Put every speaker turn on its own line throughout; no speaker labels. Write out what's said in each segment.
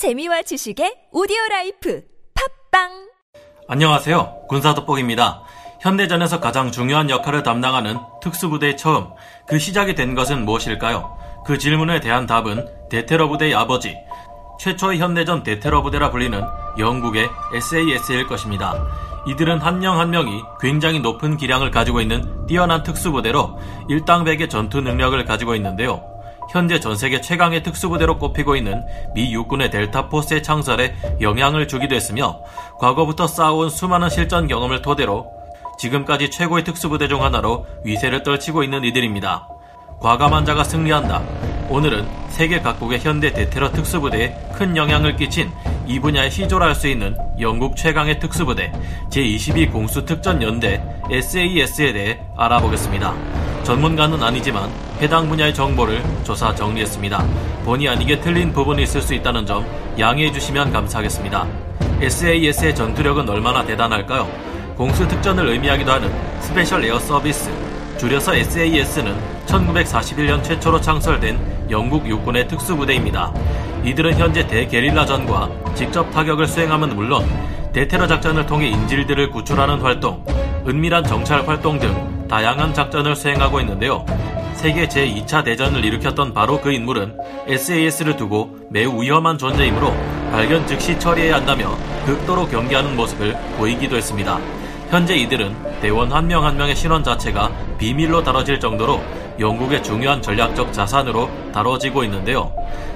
재미와 지식의 오디오 라이프 팟빵
안녕하세요. 군사 돋보기입니다. 현대전에서 가장 중요한 역할을 담당하는 특수부대의 처음, 그 시작이 된 것은 무엇일까요? 그 질문에 대한 답은 대테러 부대의 아버지, 최초의 현대전 대테러 부대라 불리는 영국의 SAS일 것입니다. 이들은 한 명 한 명이 굉장히 높은 기량을 가지고 있는 뛰어난 특수부대로 일당백의 전투 능력을 가지고 있는데요. 현재 전 세계 최강의 특수부대로 꼽히고 있는 미 육군의 델타 포스의 창설에 영향을 주기도 했으며 과거부터 쌓아온 수많은 실전 경험을 토대로 지금까지 최고의 특수부대 중 하나로 위세를 떨치고 있는 이들입니다. 과감한 자가 승리한다. 오늘은 세계 각국의 현대 대테러 특수부대에 큰 영향을 끼친 이 분야에 시조할 수 있는 영국 최강의 특수부대 제22 공수특전연대 SAS에 대해 알아보겠습니다. 전문가는 아니지만 해당 분야의 정보를 조사 정리했습니다. 본의 아니게 틀린 부분이 있을 수 있다는 점 양해해 주시면 감사하겠습니다. SAS의 전투력은 얼마나 대단할까요? 공수 특전을 의미하기도 하는 Special Air Service, 줄여서 SAS는 1941년 최초로 창설된 영국 육군의 특수부대입니다. 이들은 현재 대게릴라전과 직접 타격을 수행함은 물론 대테러 작전을 통해 인질들을 구출하는 활동, 은밀한 정찰 활동 등 다양한 작전을 수행하고 있는데요. 세계 제2차 대전을 일으켰던 바로 그 인물은 SAS를 두고 매우 위험한 존재이므로 발견 즉시 처리해야 한다며 극도로 경계하는 모습을 보이기도 했습니다. 현재 이들은 대원 한 명 한 명의 신원 자체가 비밀로 다뤄질 정도로 영국의 중요한 전략적 자산으로 다뤄지고 있는데요.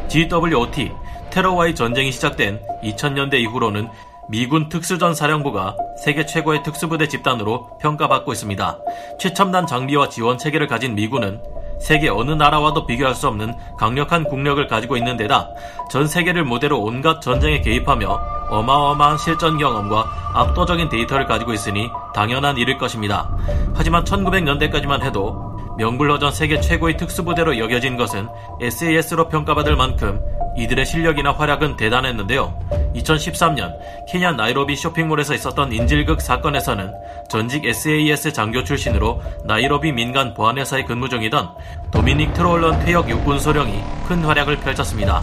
GWOT, 테러와의 전쟁이 시작된 2000년대 이후로는 미군 특수전 사령부가 세계 최고의 특수부대 집단으로 평가받고 있습니다. 최첨단 장비와 지원 체계를 가진 미군은 세계 어느 나라와도 비교할 수 없는 강력한 국력을 가지고 있는 데다 전 세계를 무대로 온갖 전쟁에 개입하며 어마어마한 실전 경험과 압도적인 데이터를 가지고 있으니 당연한 일일 것입니다. 하지만 1900년대까지만 해도 명불허전 세계 최고의 특수부대로 여겨진 것은 SAS로 평가받을 만큼 이들의 실력이나 활약은 대단했는데요. 2013년 케냐 나이로비 쇼핑몰에서 있었던 인질극 사건에서는 전직 SAS 장교 출신으로 나이로비 민간 보안회사에 근무 중이던 도미닉 트롤런 퇴역 육군 소령이 큰 활약을 펼쳤습니다.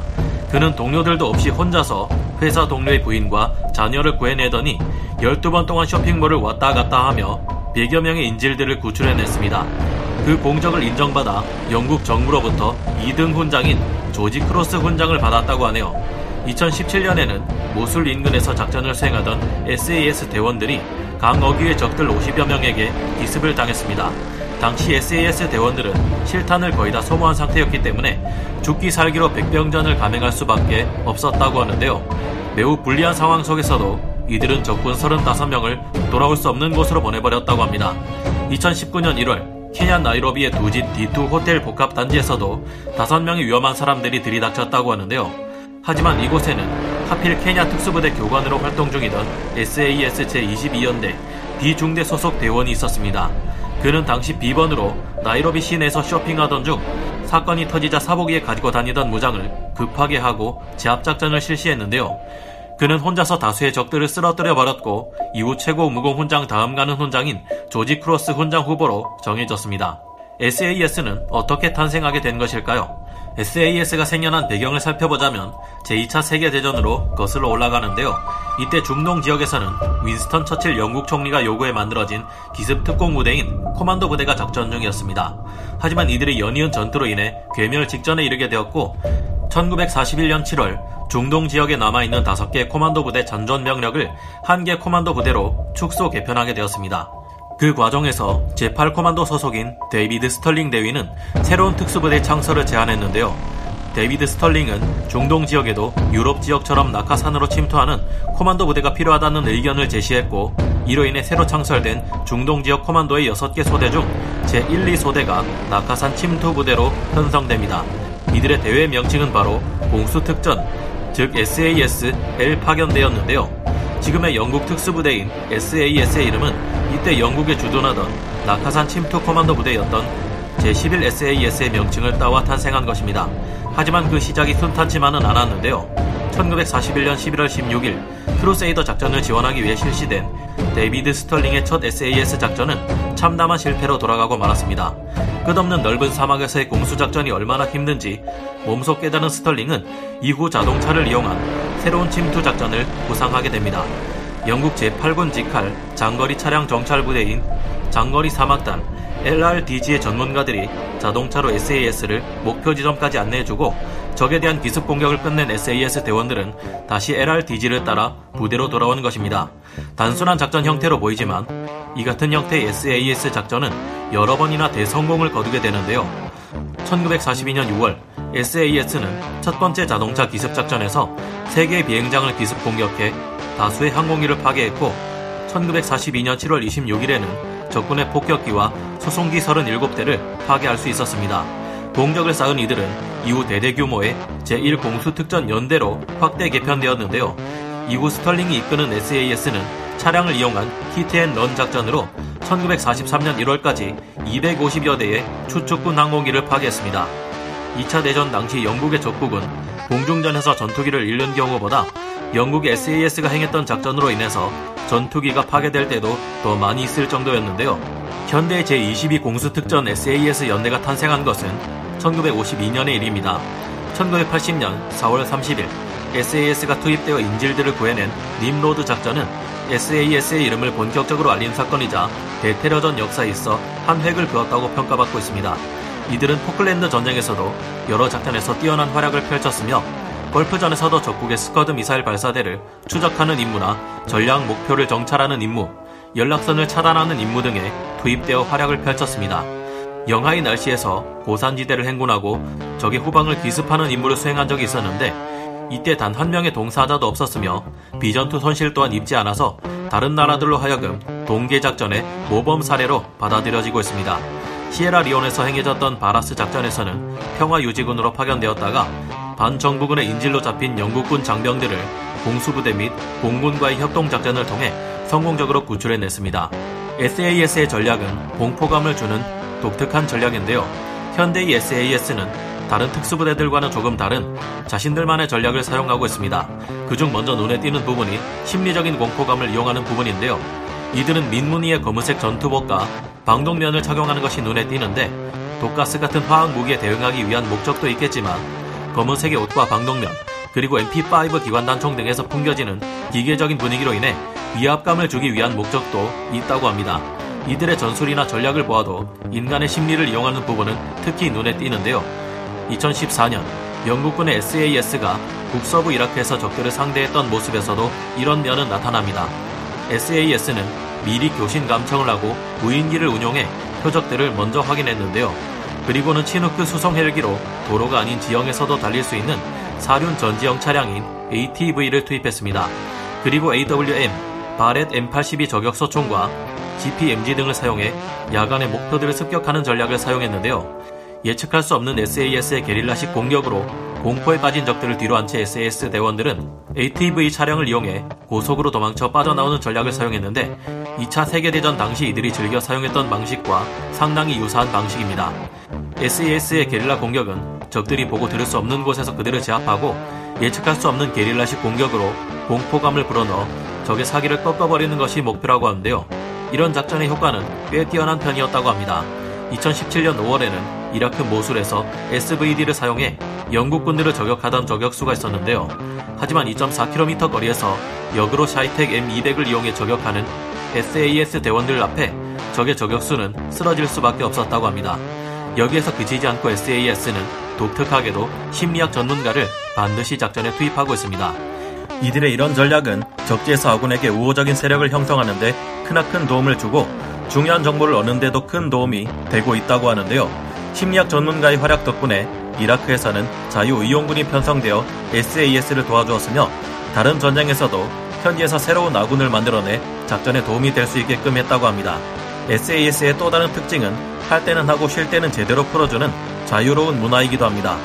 그는 동료들도 없이 혼자서 회사 동료의 부인과 자녀를 구해내더니 12번 동안 쇼핑몰을 왔다 갔다 하며 100여 명의 인질들을 구출해냈습니다. 그 공적을 인정받아 영국 정부로부터 2등 훈장인 조지 크로스 훈장을 받았다고 하네요. 2017년에는 모술 인근에서 작전을 수행하던 SAS 대원들이 강어귀의 적들 50여 명에게 기습을 당했습니다. 당시 SAS 대원들은 실탄을 거의 다 소모한 상태였기 때문에 죽기 살기로 백병전을 감행할 수밖에 없었다고 하는데요. 매우 불리한 상황 속에서도 이들은 적군 35명을 돌아올 수 없는 곳으로 보내버렸다고 합니다. 2019년 1월 케냐 나이로비의 두 집 D2 호텔 복합 단지에서도 다섯 명의 위험한 사람들이 들이닥쳤다고 하는데요. 하지만 이곳에는 하필 케냐 특수부대 교관으로 활동 중이던 SAS 제22연대 D중대 소속 대원이 있었습니다. 그는 당시 비번으로 나이로비 시내에서 쇼핑하던 중 사건이 터지자 사복위에 가지고 다니던 무장을 급하게 하고 제압작전을 실시했는데요. 그는 혼자서 다수의 적들을 쓰러뜨려 버렸고 이후 최고 무공 훈장 다음 가는 훈장인 조지 크로스 훈장 후보로 정해졌습니다. SAS는 어떻게 탄생하게 된 것일까요? SAS가 생겨난 배경을 살펴보자면 제2차 세계대전으로 거슬러 올라가는데요. 이때 중동 지역에서는 윈스턴 처칠 영국 총리가 요구해 만들어진 기습 특공 부대인 코만도 부대가 작전 중이었습니다. 하지만 이들의 연이은 전투로 인해 괴멸 직전에 이르게 되었고 1941년 7월 중동 지역에 남아있는 5개 코만도 부대 전 병력을 한개 코만도 부대로 축소 개편하게 되었습니다. 그 과정에서 제8코만도 소속인 데이비드 스털링 대위는 새로운 특수부대 창설을 제안했는데요. 데이비드 스털링은 중동 지역에도 유럽 지역처럼 낙하산으로 침투하는 코만도 부대가 필요하다는 의견을 제시했고 이로 인해 새로 창설된 중동 지역 코만도의 6개 소대 중 제1, 2소대가 낙하산 침투 부대로 편성됩니다. 이들의 대외 명칭은 바로 공수특전, 즉 SAS L 파견대였는데요. 지금의 영국 특수부대인 SAS의 이름은 이때 영국에 주둔하던 낙하산 침투 코만도 부대였던 제11 SAS의 명칭을 따와 탄생한 것입니다. 하지만 그 시작이 순탄치만은 않았는데요. 1941년 11월 16일 크루세이더 작전을 지원하기 위해 실시된 데이비드 스털링의 첫 SAS 작전은 참담한 실패로 돌아가고 말았습니다. 끝없는 넓은 사막에서의 공수작전이 얼마나 힘든지 몸소 깨달은 스털링은 이후 자동차를 이용한 새로운 침투 작전을 구상하게 됩니다. 영국 제8군 직할 장거리 차량 정찰 부대인 장거리 사막단 LRDG의 전문가들이 자동차로 SAS를 목표 지점까지 안내해주고 적에 대한 기습 공격을 끝낸 SAS 대원들은 다시 LRDG를 따라 부대로 돌아오는 것입니다. 단순한 작전 형태로 보이지만 이 같은 형태의 SAS 작전은 여러 번이나 대성공을 거두게 되는데요. 1942년 6월 SAS는 첫 번째 자동차 기습 작전에서 세개의 비행장을 기습 공격해 다수의 항공기를 파괴했고 1942년 7월 26일에는 적군의 폭격기와 소송기 37대를 파괴할 수 있었습니다. 공적을 쌓은 이들은 이후 대대 규모의 제1공수특전 연대로 확대 개편되었는데요. 이후 스털링이 이끄는 SAS는 차량을 이용한 히트앤런 작전으로 1943년 1월까지 250여 대의 추축군 항공기를 파괴했습니다. 2차 대전 당시 영국의 적국은 공중전에서 전투기를 잃는 경우보다 영국 SAS가 행했던 작전으로 인해서 전투기가 파괴될 때도 더 많이 있을 정도였는데요. 현대 제22 공수특전 SAS 연대가 탄생한 것은 1952년의 일입니다. 1980년 4월 30일 SAS가 투입되어 인질들을 구해낸 님로드 작전은 SAS의 이름을 본격적으로 알린 사건이자 대테러전 역사에 있어 한 획을 그었다고 평가받고 있습니다. 이들은 포클랜드 전쟁에서도 여러 작전에서 뛰어난 활약을 펼쳤으며 걸프전에서도 적국의 스커드 미사일 발사대를 추적하는 임무나 전략 목표를 정찰하는 임무, 연락선을 차단하는 임무 등에 투입되어 활약을 펼쳤습니다. 영하의 날씨에서 고산지대를 행군하고 적의 후방을 기습하는 임무를 수행한 적이 있었는데 이때 단 한 명의 동사자도 없었으며 비전투 손실 또한 입지 않아서 다른 나라들로 하여금 동계작전의 모범 사례로 받아들여지고 있습니다. 시에라 리온에서 행해졌던 바라스 작전에서는 평화유지군으로 파견되었다가 반정부군의 인질로 잡힌 영국군 장병들을 공수부대 및 공군과의 협동작전을 통해 성공적으로 구출해냈습니다. SAS의 전략은 공포감을 주는 독특한 전략인데요. 현대의 SAS는 다른 특수부대들과는 조금 다른 자신들만의 전략을 사용하고 있습니다. 그중 먼저 눈에 띄는 부분이 심리적인 공포감을 이용하는 부분인데요. 이들은 민무늬의 검은색 전투복과 방독면을 착용하는 것이 눈에 띄는데 독가스 같은 화학 무기에 대응하기 위한 목적도 있겠지만 검은색의 옷과 방독면 그리고 MP5 기관 단총 등에서 풍겨지는 기계적인 분위기로 인해 위압감을 주기 위한 목적도 있다고 합니다. 이들의 전술이나 전략을 보아도 인간의 심리를 이용하는 부분은 특히 눈에 띄는데요. 2014년 영국군의 SAS가 북서부 이라크에서 적들을 상대했던 모습에서도 이런 면은 나타납니다. SAS는 미리 교신 감청을 하고 무인기를 운용해 표적들을 먼저 확인했는데요. 그리고는 치누크 수송 헬기로 도로가 아닌 지형에서도 달릴 수 있는 사륜 전지형 차량인 ATV를 투입했습니다. 그리고 AWM, 바렛 M82 저격소총과 GPMG 등을 사용해 야간의 목표들을 습격하는 전략을 사용했는데요. 예측할 수 없는 SAS의 게릴라식 공격으로 공포에 빠진 적들을 뒤로 한 채 SAS 대원들은 ATV 차량을 이용해 고속으로 도망쳐 빠져나오는 전략을 사용했는데 2차 세계대전 당시 이들이 즐겨 사용했던 방식과 상당히 유사한 방식입니다. SAS의 게릴라 공격은 적들이 보고 들을 수 없는 곳에서 그들을 제압하고 예측할 수 없는 게릴라식 공격으로 공포감을 불어넣어 적의 사기를 꺾어버리는 것이 목표라고 하는데요. 이런 작전의 효과는 꽤 뛰어난 편이었다고 합니다. 2017년 5월에는 이라크 모술에서 SVD를 사용해 영국 군들을 저격하던 저격수가 있었는데요. 하지만 2.4km 거리에서 역으로 샤이텍 M200을 이용해 저격하는 SAS 대원들 앞에 적의 저격수는 쓰러질 수밖에 없었다고 합니다. 여기에서 그치지 않고 SAS는 독특하게도 심리학 전문가를 반드시 작전에 투입하고 있습니다. 이들의 이런 전략은 적지에서 아군에게 우호적인 세력을 형성하는데 크나큰 도움을 주고 중요한 정보를 얻는데도 큰 도움이 되고 있다고 하는데요. 심리학 전문가의 활약 덕분에 이라크에서는 자유의용군이 편성되어 SAS를 도와주었으며 다른 전쟁에서도 현지에서 새로운 아군을 만들어내 작전에 도움이 될 수 있게끔 했다고 합니다. SAS의 또 다른 특징은 할 때는 하고 쉴 때는 제대로 풀어주는 자유로운 문화이기도 합니다.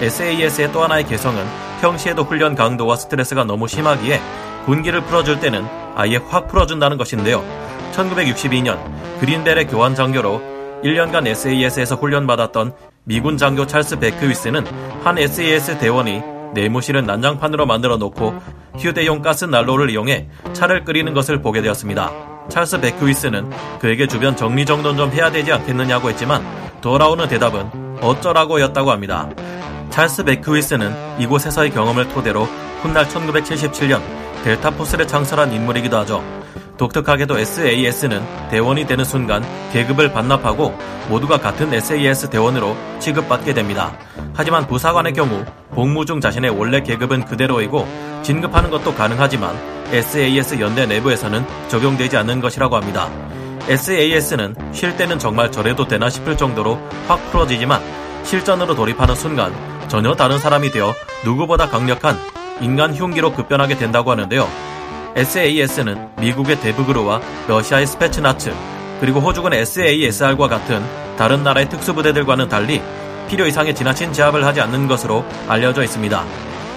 SAS의 또 하나의 개성은 평시에도 훈련 강도와 스트레스가 너무 심하기에 군기를 풀어줄 때는 아예 확 풀어준다는 것인데요. 1962년 그린벨의 교환 장교로 1년간 SAS에서 훈련받았던 미군 장교 찰스 베크위스는 한 SAS 대원이 내무실은 난장판으로 만들어 놓고 휴대용 가스 난로를 이용해 차를 끓이는 것을 보게 되었습니다. 찰스 베크위스는 그에게 주변 정리정돈 좀 해야 되지 않겠느냐고 했지만 돌아오는 대답은 어쩌라고 였다고 합니다. 찰스 베크위스는 이곳에서의 경험을 토대로 훗날 1977년 델타 포스를 창설한 인물이기도 하죠. 독특하게도 SAS는 대원이 되는 순간 계급을 반납하고 모두가 같은 SAS 대원으로 취급받게 됩니다. 하지만 부사관의 경우 복무 중 자신의 원래 계급은 그대로이고 진급하는 것도 가능하지만 SAS 연대 내부에서는 적용되지 않는 것이라고 합니다. SAS는 쉴 때는 정말 저래도 되나 싶을 정도로 확 풀어지지만 실전으로 돌입하는 순간 전혀 다른 사람이 되어 누구보다 강력한 인간 흉기로 급변하게 된다고 하는데요. SAS는 미국의 데브그루와 러시아의 스페츠나츠, 그리고 호주군 SASR과 같은 다른 나라의 특수부대들과는 달리 필요 이상의 지나친 제압을 하지 않는 것으로 알려져 있습니다.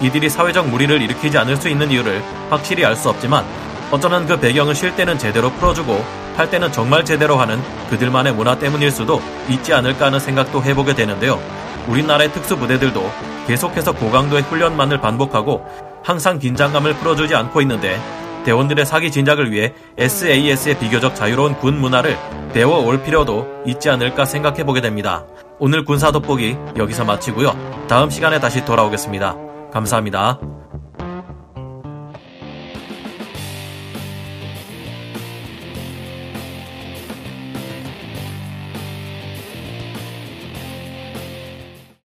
이들이 사회적 무리를 일으키지 않을 수 있는 이유를 확실히 알 수 없지만 어쩌면 그 배경을 쉴 때는 제대로 풀어주고 할 때는 정말 제대로 하는 그들만의 문화 때문일 수도 있지 않을까 하는 생각도 해보게 되는데요. 우리나라의 특수부대들도 계속해서 고강도의 훈련만을 반복하고 항상 긴장감을 풀어주지 않고 있는데 대원들의 사기 진작을 위해 SAS의 비교적 자유로운 군 문화를 배워올 필요도 있지 않을까 생각해 보게 됩니다. 오늘 군사 돋보기 여기서 마치고요. 다음 시간에 다시 돌아오겠습니다. 감사합니다.